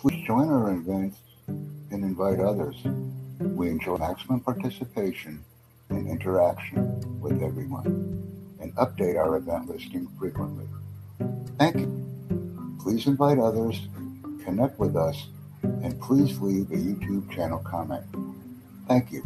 Please join our events and invite others. We enjoy maximum participation and interaction with everyone and update our event listing frequently. Thank you. Please invite others, connect with us, and please leave a YouTube channel comment. Thank you.